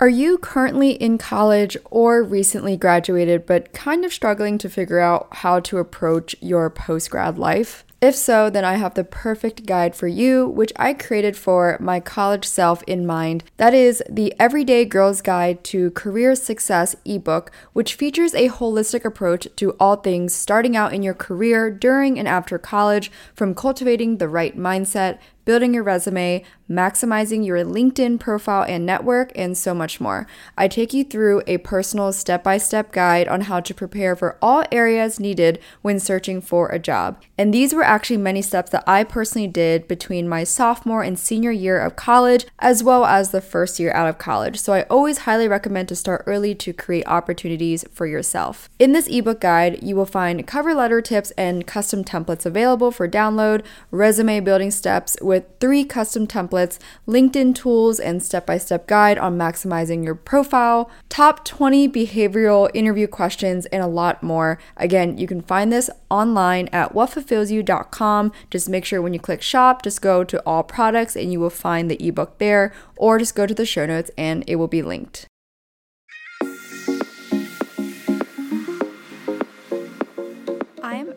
Are you currently in college or recently graduated but kind of struggling to figure out how to approach your post grad life? If so, then I have the perfect guide for you, which I created for my college self in mind. That is the Everyday Girl's Guide to Career Success ebook, which features a holistic approach to all things starting out in your career during and after college, from cultivating the right mindset, building your resume, maximizing your LinkedIn profile and network, and so much more. I take you through a personal step by step guide on how to prepare for all areas needed when searching for a job. And these were actually many steps that I personally did between my sophomore and senior year of college, as well as the first year out of college. So I always highly recommend to start early to create opportunities for yourself. In this ebook guide, you will find cover letter tips and custom templates available for download, resume building steps with three custom templates, LinkedIn tools, and step by step guide on maximizing your profile, top 20 behavioral interview questions, and a lot more. Again, you can find this online at whatfulfillsyou.com. Just make sure when you click shop, just go to all products and you will find the ebook there, or just go to the show notes and it will be linked.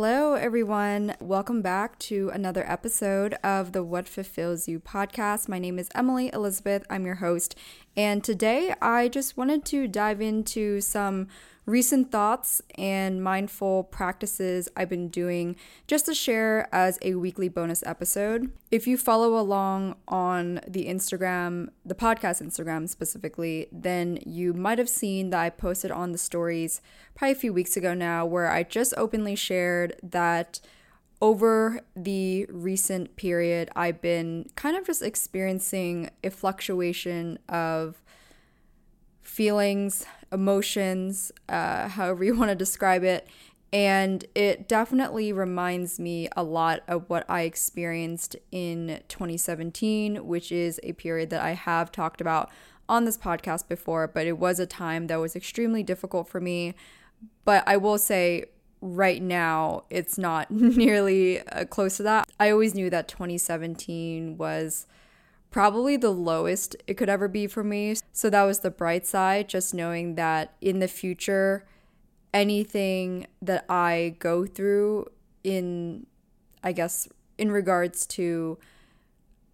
Hello, everyone. Welcome back to another episode of the What Fulfills You podcast. My name is Emily Elizabeth. I'm your host. And today I just wanted to dive into some recent thoughts and mindful practices I've been doing just to share as a weekly bonus episode. If you follow along on the Instagram, the podcast Instagram specifically, then you might have seen that I posted on the stories probably a few weeks ago now where I just openly shared that over the recent period, I've been kind of just experiencing a fluctuation of feelings, emotions, uh, however you want to describe it. And it definitely reminds me a lot of what I experienced in 2017, which is a period that I have talked about on this podcast before, but it was a time that was extremely difficult for me. But I will say, right now, it's not nearly uh, close to that. I always knew that 2017 was probably the lowest it could ever be for me. So that was the bright side, just knowing that in the future, anything that I go through in, I guess, in regards to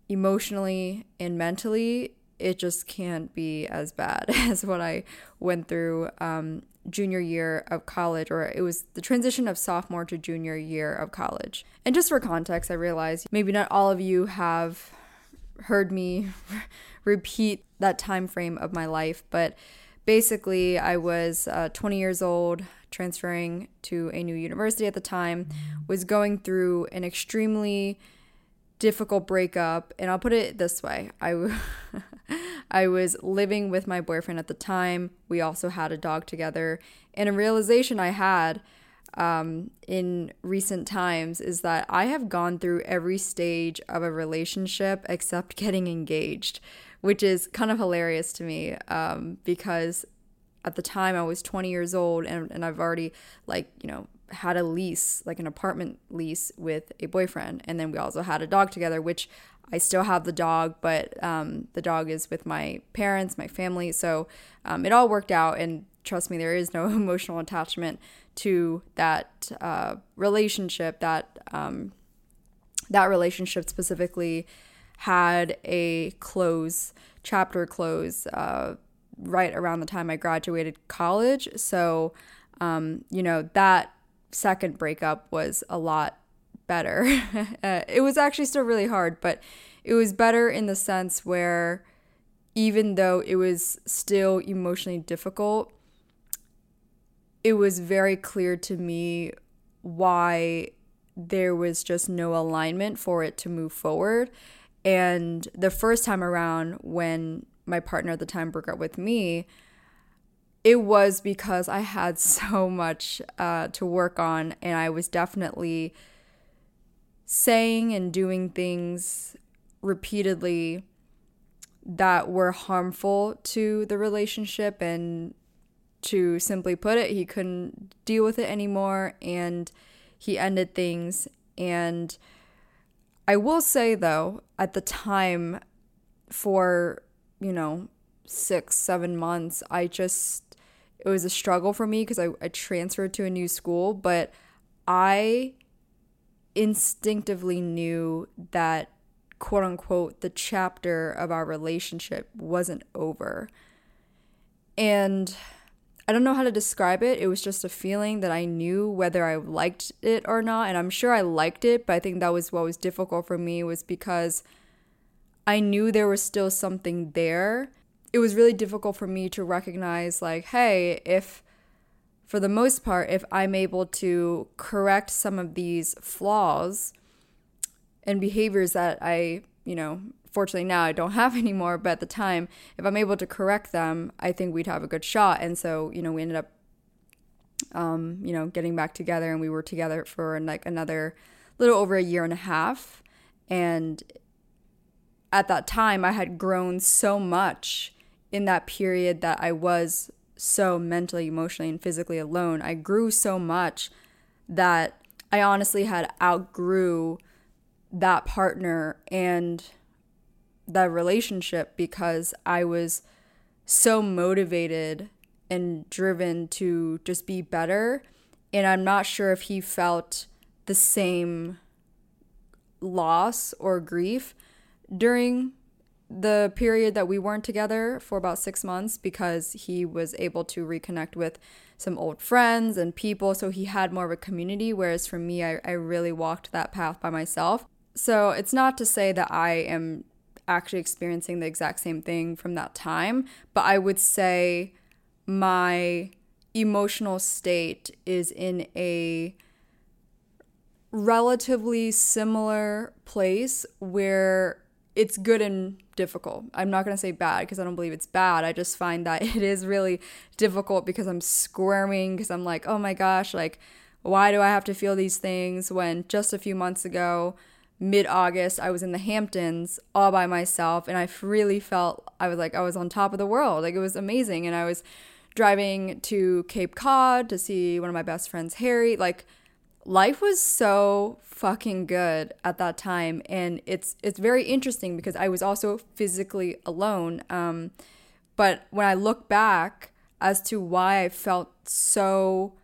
emotionally and mentally, it just can't be as bad as what I went through um, junior year of college, or it was the transition of sophomore to junior year of college. And just for context, I realize maybe not all of you have heard me repeat that time frame of my life, but basically, I was uh, 20 years old, transferring to a new university at the time, was going through an extremely difficult breakup, and I'll put it this way: I, w- I was living with my boyfriend at the time. We also had a dog together, and a realization I had um, in recent times is that I have gone through every stage of a relationship except getting engaged, which is kind of hilarious to me um, because at the time I was 20 years old and, and I've already, like, you know, had a lease, like an apartment lease with a boyfriend. And then we also had a dog together, which I still have the dog, but um, the dog is with my parents, my family. So um, it all worked out. And trust me, there is no emotional attachment to that uh, relationship. That um, that relationship specifically had a close chapter close uh, right around the time I graduated college. So um, you know that second breakup was a lot better. uh, it was actually still really hard, but it was better in the sense where even though it was still emotionally difficult, it was very clear to me why there was just no alignment for it to move forward. And the first time around, when my partner at the time broke up with me, it was because I had so much uh, to work on, and I was definitely saying and doing things repeatedly that were harmful to the relationship. And to simply put it, he couldn't deal with it anymore, and he ended things. And I will say, though, at the time, for, you know, six, seven months, I just, it was a struggle for me because I, I transferred to a new school, but I instinctively knew that, quote unquote, the chapter of our relationship wasn't over. And I don't know how to describe it. It was just a feeling that I knew whether I liked it or not. And I'm sure I liked it, but I think that was what was difficult for me was because I knew there was still something there. It was really difficult for me to recognize, like, hey, if for the most part, if I'm able to correct some of these flaws and behaviors that I, you know, fortunately now I don't have anymore, but at the time, if I'm able to correct them, I think we'd have a good shot. And so, you know, we ended up, um, you know, getting back together and we were together for like another little over a year and a half. And at that time, I had grown so much in that period that I was so mentally, emotionally, and physically alone. I grew so much that I honestly had outgrew that partner and the relationship because I was so motivated and driven to just be better. And I'm not sure if he felt the same loss or grief during the period that we weren't together for about six months because he was able to reconnect with some old friends and people. So he had more of a community. Whereas for me, I, I really walked that path by myself. So it's not to say that I am actually experiencing the exact same thing from that time, but I would say my emotional state is in a relatively similar place where it's good and difficult. I'm not going to say bad because I don't believe it's bad. I just find that it is really difficult because I'm squirming because I'm like, oh my gosh, like, why do I have to feel these things when just a few months ago, mid August, I was in the Hamptons all by myself and I really felt I was like, I was on top of the world. Like, it was amazing. And I was driving to Cape Cod to see one of my best friends, Harry. Like, life was so fucking good at that time and it's it's very interesting because I was also physically alone um but when I look back as to why I felt so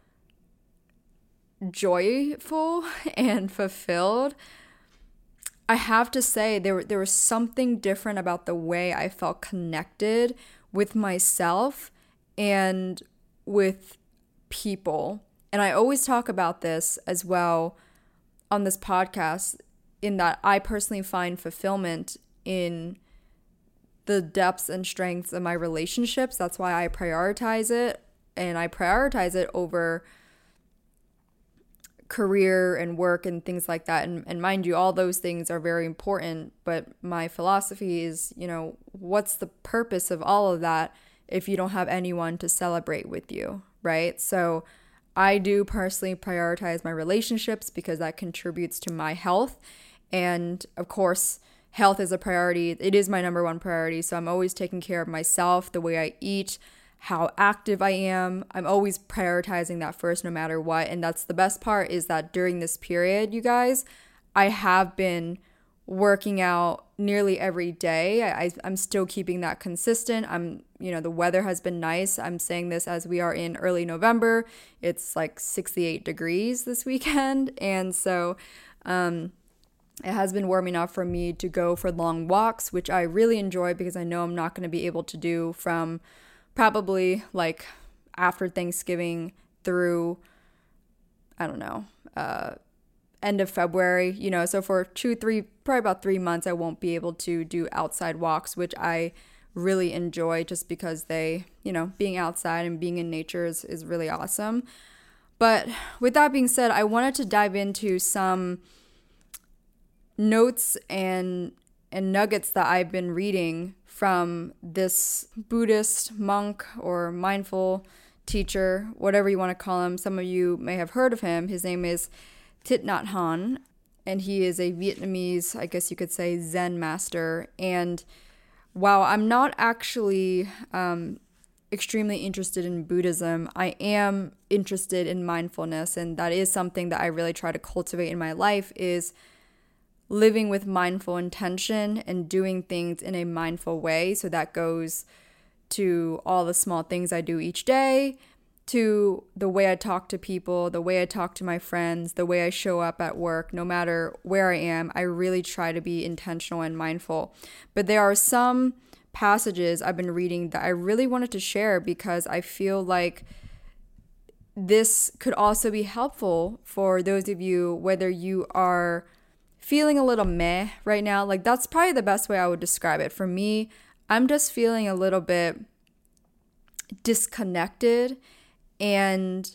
joyful and fulfilled I have to say there there was something different about the way I felt connected with myself and with people and I always talk about this as well on this podcast, in that I personally find fulfillment in the depths and strengths of my relationships. That's why I prioritize it. And I prioritize it over career and work and things like that. And, and mind you, all those things are very important. But my philosophy is, you know, what's the purpose of all of that if you don't have anyone to celebrate with you, right? So I do personally prioritize my relationships because that contributes to my health. And of course, health is a priority. It is my number one priority. So I'm always taking care of myself, the way I eat, how active I am. I'm always prioritizing that first no matter what. And that's the best part is that during this period, you guys, I have been working out nearly every day. I, I'm still keeping that consistent. I'm, you know, the weather has been nice. I'm saying this as we are in early November. It's like 68 degrees this weekend. And so, um, it has been warm enough for me to go for long walks, which I really enjoy because I know I'm not going to be able to do from probably like after Thanksgiving through I don't know, uh, end of February, you know, so for two, three, probably about three months, I won't be able to do outside walks, which I really enjoy just because they, you know, being outside and being in nature is, is really awesome. But with that being said, I wanted to dive into some notes and and nuggets that I've been reading from this Buddhist monk or mindful teacher, whatever you want to call him. Some of you may have heard of him. His name is Thich Nhat Hanh, and he is a Vietnamese, I guess you could say, Zen master. And while I'm not actually um, extremely interested in Buddhism, I am interested in mindfulness, and that is something that I really try to cultivate in my life. Is living with mindful intention and doing things in a mindful way. So that goes to all the small things I do each day, to the way I talk to people, the way I talk to my friends, the way I show up at work, no matter where I am, I really try to be intentional and mindful. But there are some passages I've been reading that I really wanted to share because I feel like this could also be helpful for those of you, whether you are feeling a little meh right now. Like, that's probably the best way I would describe it. For me, I'm just feeling a little bit disconnected, and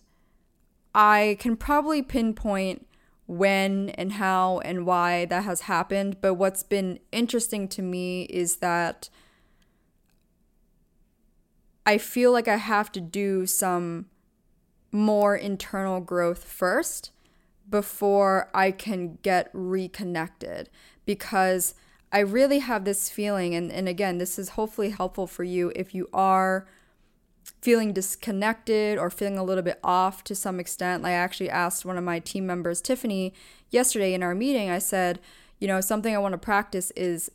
I can probably pinpoint when and how and why that has happened. But what's been interesting to me is that I feel like I have to do some more internal growth first before I can get reconnected because I really have this feeling, and, and again, this is hopefully helpful for you if you are feeling disconnected or feeling a little bit off to some extent. Like I actually asked one of my team members, Tiffany, yesterday in our meeting, I said, you know, something I want to practice is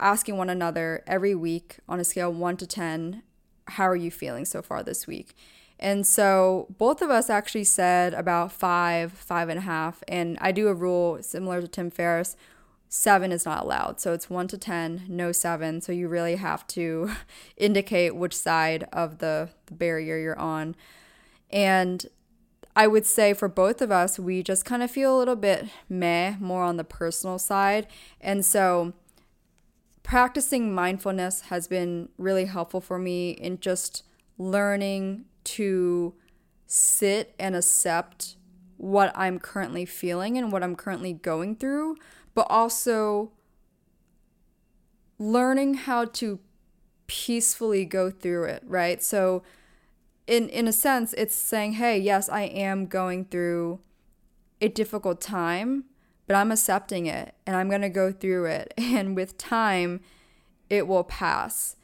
asking one another every week on a scale 1 to 10, how are you feeling so far this week? And so both of us actually said about five, five and a half. And I do a rule similar to Tim Ferriss seven is not allowed. So it's one to 10, no seven. So you really have to indicate which side of the, the barrier you're on. And I would say for both of us, we just kind of feel a little bit meh, more on the personal side. And so practicing mindfulness has been really helpful for me in just learning to sit and accept what I'm currently feeling and what I'm currently going through, but also learning how to peacefully go through it, right? So in in a sense it's saying, "Hey, yes, I am going through a difficult time, but I'm accepting it and I'm going to go through it and with time it will pass."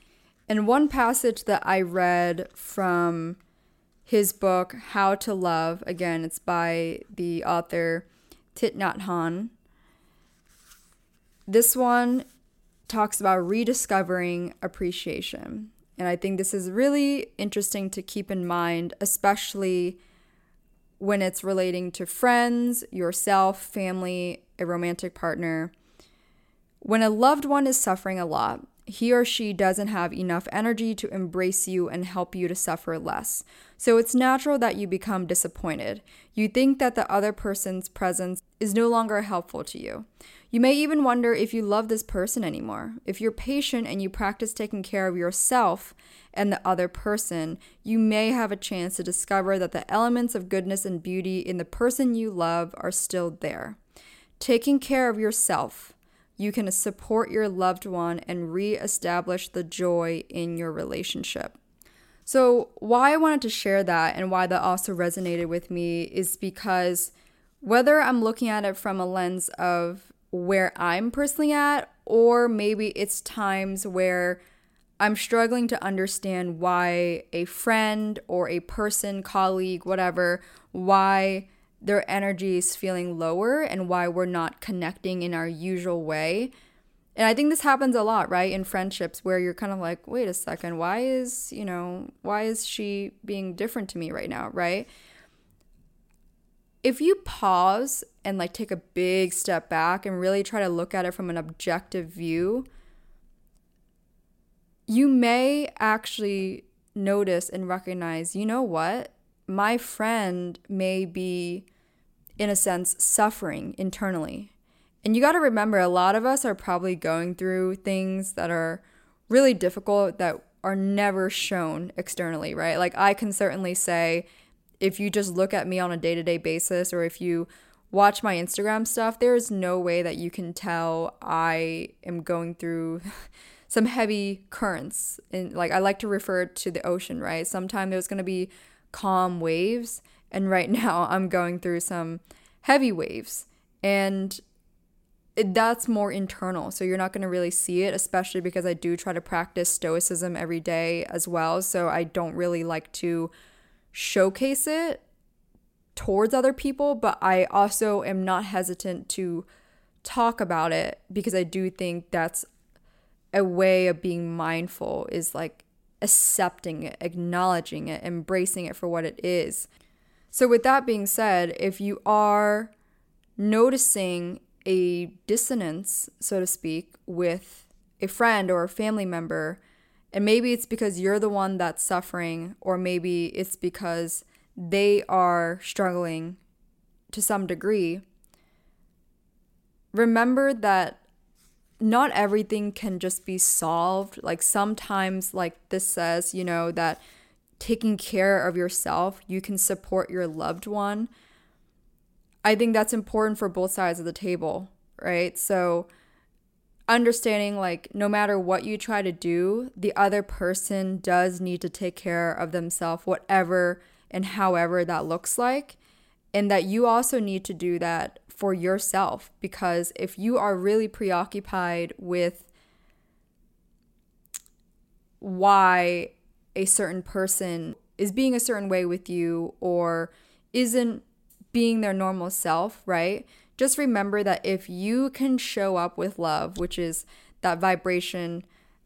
And one passage that I read from his book How to Love. Again, it's by the author Thich Nhat. This one talks about rediscovering appreciation. And I think this is really interesting to keep in mind, especially when it's relating to friends, yourself, family, a romantic partner. When a loved one is suffering a lot, he or she doesn't have enough energy to embrace you and help you to suffer less. So it's natural that you become disappointed. You think that the other person's presence is no longer helpful to you. You may even wonder if you love this person anymore. If you're patient and you practice taking care of yourself and the other person, you may have a chance to discover that the elements of goodness and beauty in the person you love are still there. Taking care of yourself you can support your loved one and reestablish the joy in your relationship. So, why I wanted to share that and why that also resonated with me is because whether I'm looking at it from a lens of where I'm personally at, or maybe it's times where I'm struggling to understand why a friend or a person, colleague, whatever, why their energy is feeling lower and why we're not connecting in our usual way. And I think this happens a lot, right? In friendships where you're kind of like, wait a second, why is, you know, why is she being different to me right now, right? If you pause and like take a big step back and really try to look at it from an objective view, you may actually notice and recognize, you know what? My friend may be in a sense, suffering internally. And you got to remember, a lot of us are probably going through things that are really difficult that are never shown externally, right? Like, I can certainly say, if you just look at me on a day to day basis, or if you watch my Instagram stuff, there is no way that you can tell I am going through some heavy currents. And like, I like to refer to the ocean, right? Sometimes there's going to be calm waves. And right now, I'm going through some heavy waves. And that's more internal. So you're not going to really see it, especially because I do try to practice stoicism every day as well. So I don't really like to showcase it towards other people, but I also am not hesitant to talk about it because I do think that's a way of being mindful is like accepting it, acknowledging it, embracing it for what it is. So, with that being said, if you are noticing a dissonance, so to speak, with a friend or a family member. And maybe it's because you're the one that's suffering, or maybe it's because they are struggling to some degree. Remember that not everything can just be solved. Like sometimes, like this says, you know, that taking care of yourself, you can support your loved one I think that's important for both sides of the table, right? So understanding like no matter what you try to do, the other person does need to take care of themselves whatever and however that looks like and that you also need to do that for yourself because if you are really preoccupied with why a certain person is being a certain way with you or isn't being their normal self, right? Just remember that if you can show up with love, which is that vibration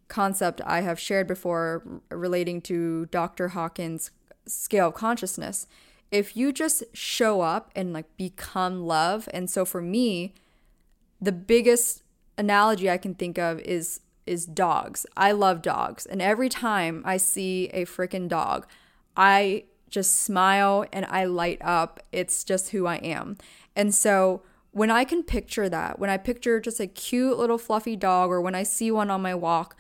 concept I have shared before relating to Dr. Hawkins' scale of consciousness, if you just show up and like become love, and so for me, the biggest analogy I can think of is is dogs. I love dogs, and every time I see a freaking dog, I just smile and I light up. It's just who I am. And so when I can picture that, when I picture just a cute little fluffy dog or when I see one on my walk,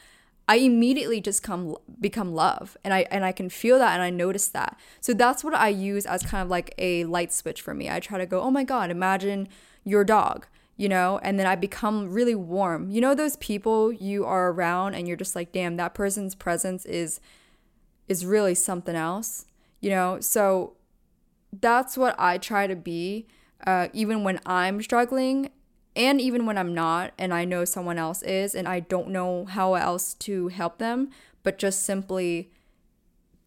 I immediately just come become love and I and I can feel that and I notice that. So that's what I use as kind of like a light switch for me. I try to go, "Oh my god, imagine your dog." You know, and then I become really warm. You know those people you are around and you're just like, "Damn, that person's presence is is really something else." you know? So that's what I try to be, uh, even when I'm struggling and even when I'm not, and I know someone else is, and I don't know how else to help them, but just simply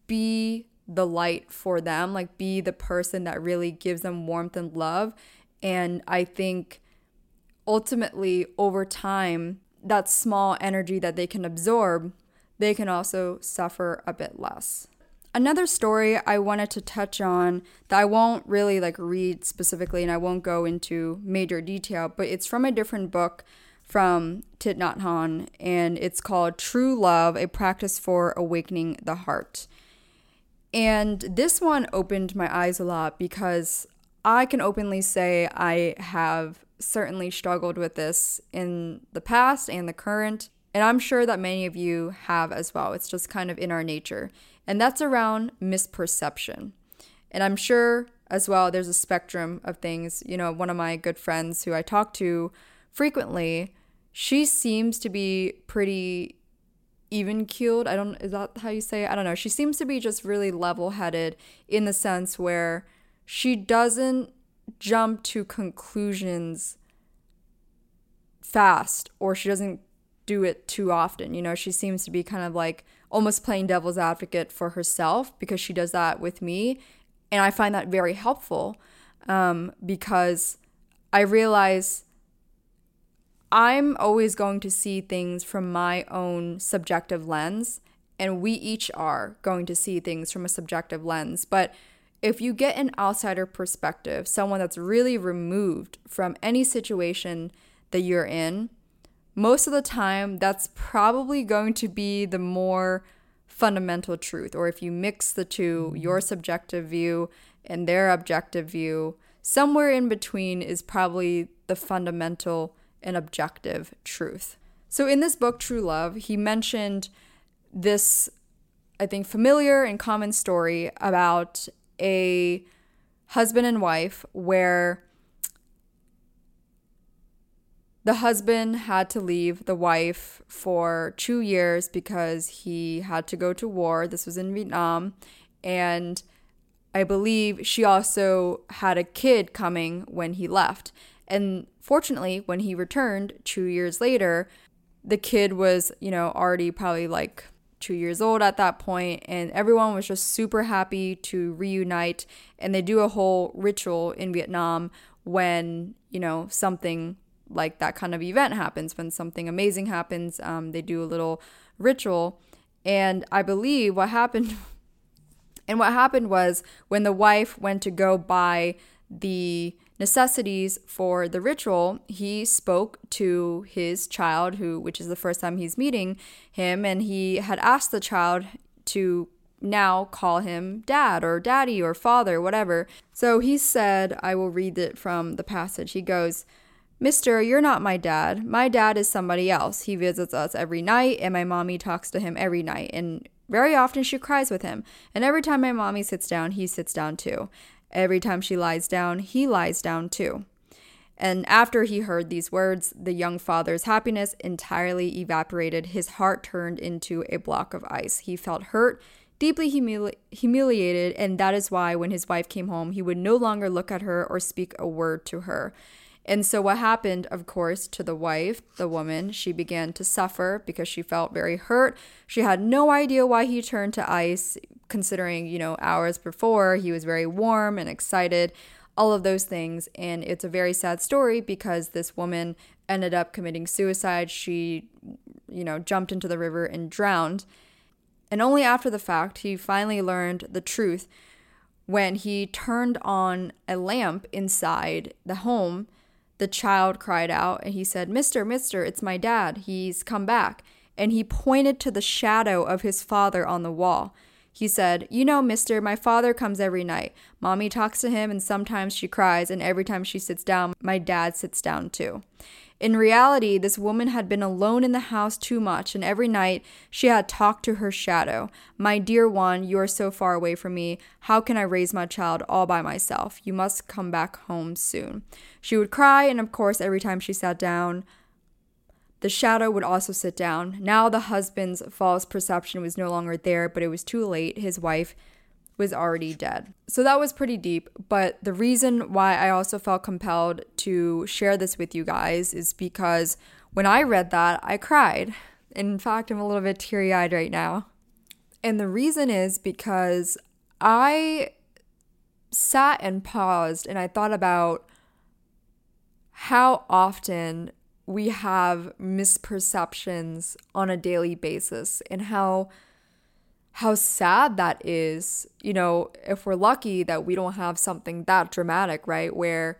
be the light for them, like be the person that really gives them warmth and love. And I think ultimately, over time, that small energy that they can absorb, they can also suffer a bit less. Another story I wanted to touch on that I won't really like read specifically and I won't go into major detail, but it's from a different book from Thich Nhat Hanh and it's called True Love: A Practice for Awakening the Heart. And this one opened my eyes a lot because I can openly say I have certainly struggled with this in the past and the current, and I'm sure that many of you have as well. It's just kind of in our nature and that's around misperception. And I'm sure as well there's a spectrum of things. You know, one of my good friends who I talk to frequently, she seems to be pretty even keeled. I don't is that how you say it? I don't know. She seems to be just really level-headed in the sense where she doesn't jump to conclusions fast or she doesn't do it too often. You know, she seems to be kind of like almost playing devil's advocate for herself because she does that with me. And I find that very helpful um, because I realize I'm always going to see things from my own subjective lens, and we each are going to see things from a subjective lens. But if you get an outsider perspective, someone that's really removed from any situation that you're in, most of the time that's probably going to be the more fundamental truth. Or if you mix the two, mm-hmm. your subjective view and their objective view, somewhere in between is probably the fundamental and objective truth. So, in this book, True Love, he mentioned this, I think, familiar and common story about a husband and wife where the husband had to leave the wife for two years because he had to go to war. This was in Vietnam. And I believe she also had a kid coming when he left. And fortunately, when he returned two years later, the kid was, you know, already probably like two years old at that point, and everyone was just super happy to reunite. And they do a whole ritual in Vietnam when, you know, something like that kind of event happens, when something amazing happens, um, they do a little ritual. And I believe what happened, and what happened was when the wife went to go buy the necessities for the ritual, he spoke to his child, who, which is the first time he's meeting him, and he had asked the child to now call him dad or daddy or father, whatever. So he said, I will read it from the passage. He goes, Mister, you're not my dad. My dad is somebody else. He visits us every night, and my mommy talks to him every night. And very often she cries with him. And every time my mommy sits down, he sits down too. Every time she lies down, he lies down too. And after he heard these words, the young father's happiness entirely evaporated. His heart turned into a block of ice. He felt hurt, deeply humili- humiliated, and that is why when his wife came home, he would no longer look at her or speak a word to her. And so, what happened, of course, to the wife, the woman, she began to suffer because she felt very hurt. She had no idea why he turned to ice, considering, you know, hours before he was very warm and excited, all of those things. And it's a very sad story because this woman ended up committing suicide. She, you know, jumped into the river and drowned. And only after the fact, he finally learned the truth when he turned on a lamp inside the home the child cried out and he said, Mister, Mister, it's my dad. He's come back. And he pointed to the shadow of his father on the wall. He said, You know, mister, my father comes every night. Mommy talks to him, and sometimes she cries, and every time she sits down, my dad sits down too. In reality, this woman had been alone in the house too much, and every night she had talked to her shadow. My dear one, you are so far away from me. How can I raise my child all by myself? You must come back home soon. She would cry, and of course, every time she sat down, the shadow would also sit down. Now the husband's false perception was no longer there, but it was too late. His wife was already dead. So that was pretty deep. But the reason why I also felt compelled to share this with you guys is because when I read that, I cried. In fact, I'm a little bit teary eyed right now. And the reason is because I sat and paused and I thought about how often we have misperceptions on a daily basis and how how sad that is, you know, if we're lucky that we don't have something that dramatic, right? Where,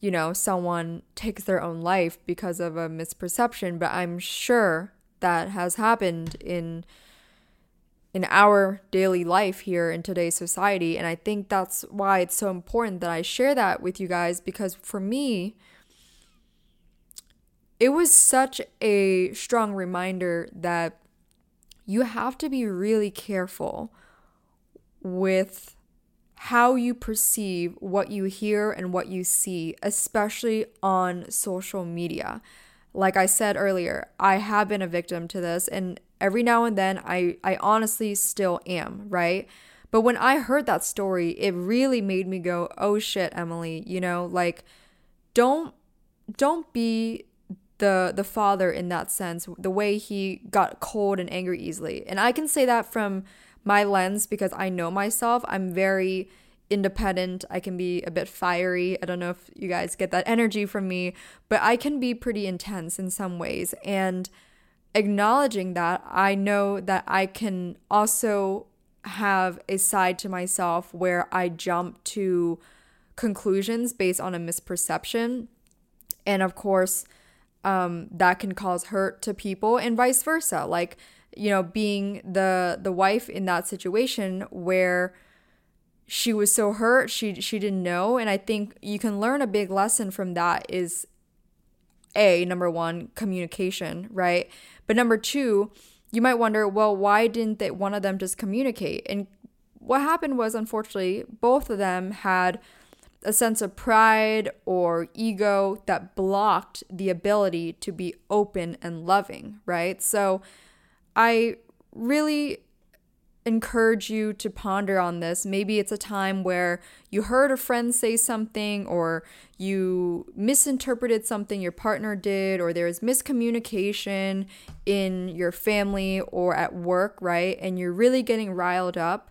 you know, someone takes their own life because of a misperception, but I'm sure that has happened in in our daily life here in today's society and I think that's why it's so important that I share that with you guys because for me it was such a strong reminder that you have to be really careful with how you perceive what you hear and what you see, especially on social media. Like I said earlier, I have been a victim to this, and every now and then I, I honestly still am, right? But when I heard that story, it really made me go, oh shit, Emily, you know, like don't don't be the the father in that sense the way he got cold and angry easily. And i can say that from my lens because i know myself. I'm very independent. I can be a bit fiery. I don't know if you guys get that energy from me but i can be pretty intense in some ways. And acknowledging that i know that i can also have a side to myself where i jump to conclusions based on a misperception. And of course um, that can cause hurt to people and vice versa. Like you know being the the wife in that situation where she was so hurt she she didn't know. And i think you can learn a big lesson from that is a number 1 communication right? But number 2 you might wonder well why didn't they one of them just communicate? And what happened was unfortunately both of them had a sense of pride or ego that blocked the ability to be open and loving right so i really encourage you to ponder on this. Maybe it's a time where you heard a friend say something, or you misinterpreted something your partner did, or there's miscommunication in your family or at work, right? And you're really getting riled up.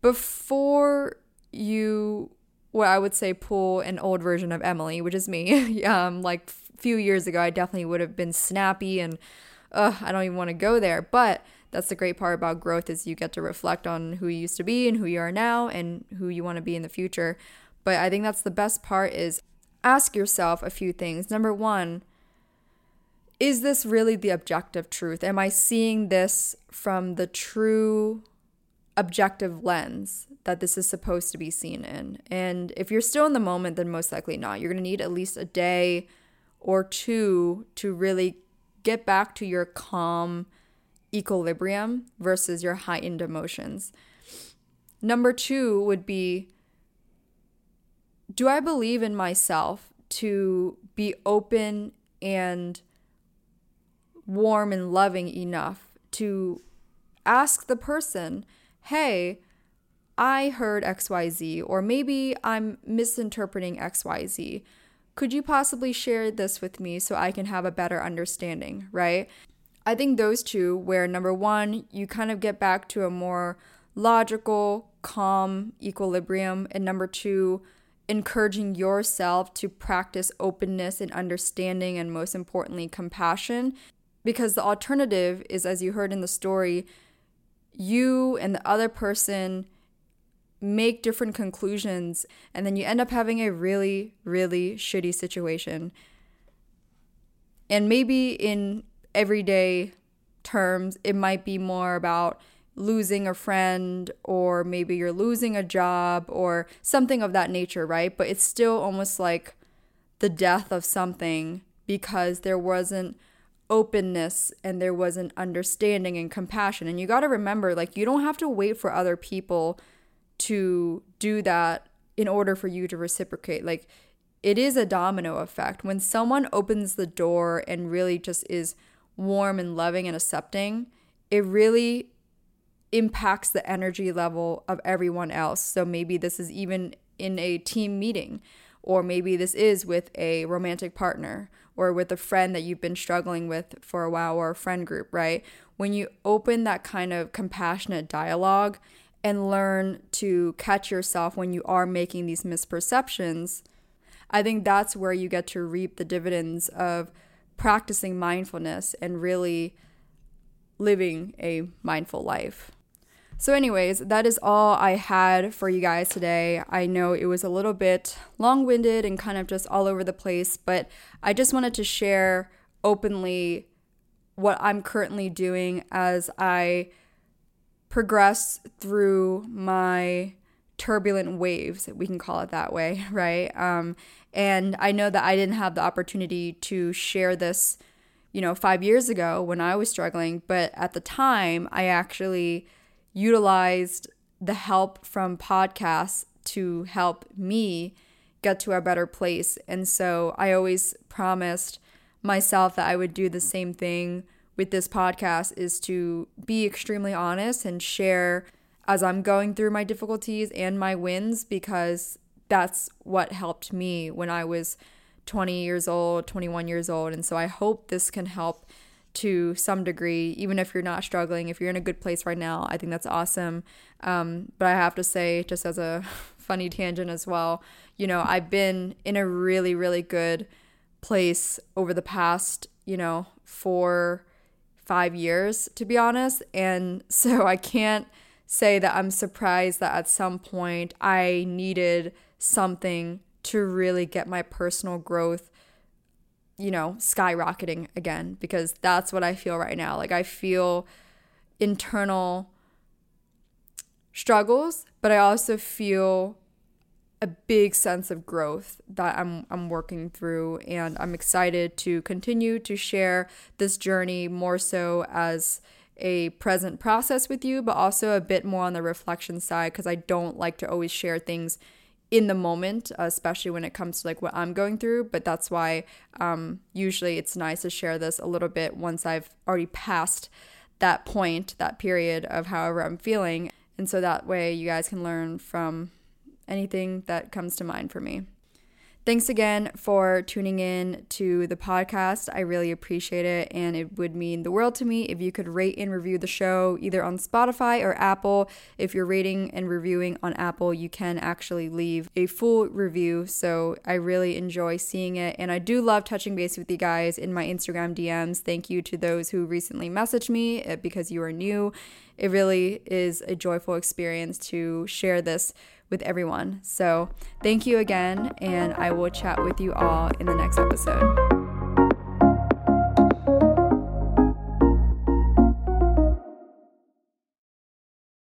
Before you, what I would say, pull an old version of Emily, which is me, um, like few years ago, I definitely would have been snappy and, uh, I don't even want to go there. But that's the great part about growth is you get to reflect on who you used to be and who you are now and who you want to be in the future. But I think that's the best part is ask yourself a few things. Number 1, is this really the objective truth? Am I seeing this from the true objective lens that this is supposed to be seen in? And if you're still in the moment, then most likely not. You're going to need at least a day or two to really get back to your calm equilibrium versus your heightened emotions. Number two would be Do I believe in myself to be open and warm and loving enough to ask the person, hey, I heard XYZ, or maybe I'm misinterpreting XYZ. Could you possibly share this with me so I can have a better understanding, right? I think those two, where number one, you kind of get back to a more logical, calm equilibrium, and number two, encouraging yourself to practice openness and understanding, and most importantly, compassion. Because the alternative is, as you heard in the story, you and the other person make different conclusions, and then you end up having a really, really shitty situation. And maybe in everyday terms, it might be more about losing a friend or maybe you're losing a job or something of that nature, right? But it's still almost like the death of something because there wasn't openness and there was an understanding and compassion. And you got to remember like you don't have to wait for other people to do that in order for you to reciprocate. Like it is a domino effect. When someone opens the door and really just is warm and loving and accepting, it really impacts the energy level of everyone else. So maybe this is even in a team meeting, or maybe this is with a romantic partner or with a friend that you've been struggling with for a while or a friend group, right? When you open that kind of compassionate dialogue and learn to catch yourself when you are making these misperceptions, I think that's where you get to reap the dividends of practicing mindfulness and really living a mindful life. So, anyways, that is all I had for you guys today. I know it was a little bit long winded and kind of just all over the place, but I just wanted to share openly what I'm currently doing as I progress through my turbulent waves, we can call it that way, right? Um, and I know that I didn't have the opportunity to share this, you know, five years ago when I was struggling, but at the time, I actually utilized the help from podcasts to help me get to a better place. And so I always promised myself that I would do the same thing with this podcast is to be extremely honest and share as I'm going through my difficulties and my wins because that's what helped me when I was 20 years old, 21 years old. And so I hope this can help to some degree, even if you're not struggling, if you're in a good place right now, I think that's awesome. Um, but I have to say, just as a funny tangent as well, you know, I've been in a really, really good place over the past, you know, four, five years, to be honest. And so I can't say that I'm surprised that at some point I needed something to really get my personal growth you know skyrocketing again because that's what I feel right now. Like I feel internal struggles, but I also feel a big sense of growth that I'm I'm working through. And I'm excited to continue to share this journey more so as a present process with you but also a bit more on the reflection side cuz I don't like to always share things in the moment especially when it comes to like what I'm going through but that's why um, usually it's nice to share this a little bit once I've already passed that point that period of however I'm feeling and so that way you guys can learn from anything that comes to mind for me. Thanks again for tuning in to the podcast. I really appreciate it, and it would mean the world to me if you could rate and review the show either on Spotify or Apple. If you're rating and reviewing on Apple, you can actually leave a full review. So I really enjoy seeing it, and I do love touching base with you guys in my Instagram DMs. Thank you to those who recently messaged me eh, because you are new. It really is a joyful experience to share this with everyone. So, thank you again, and I will chat with you all in the next episode.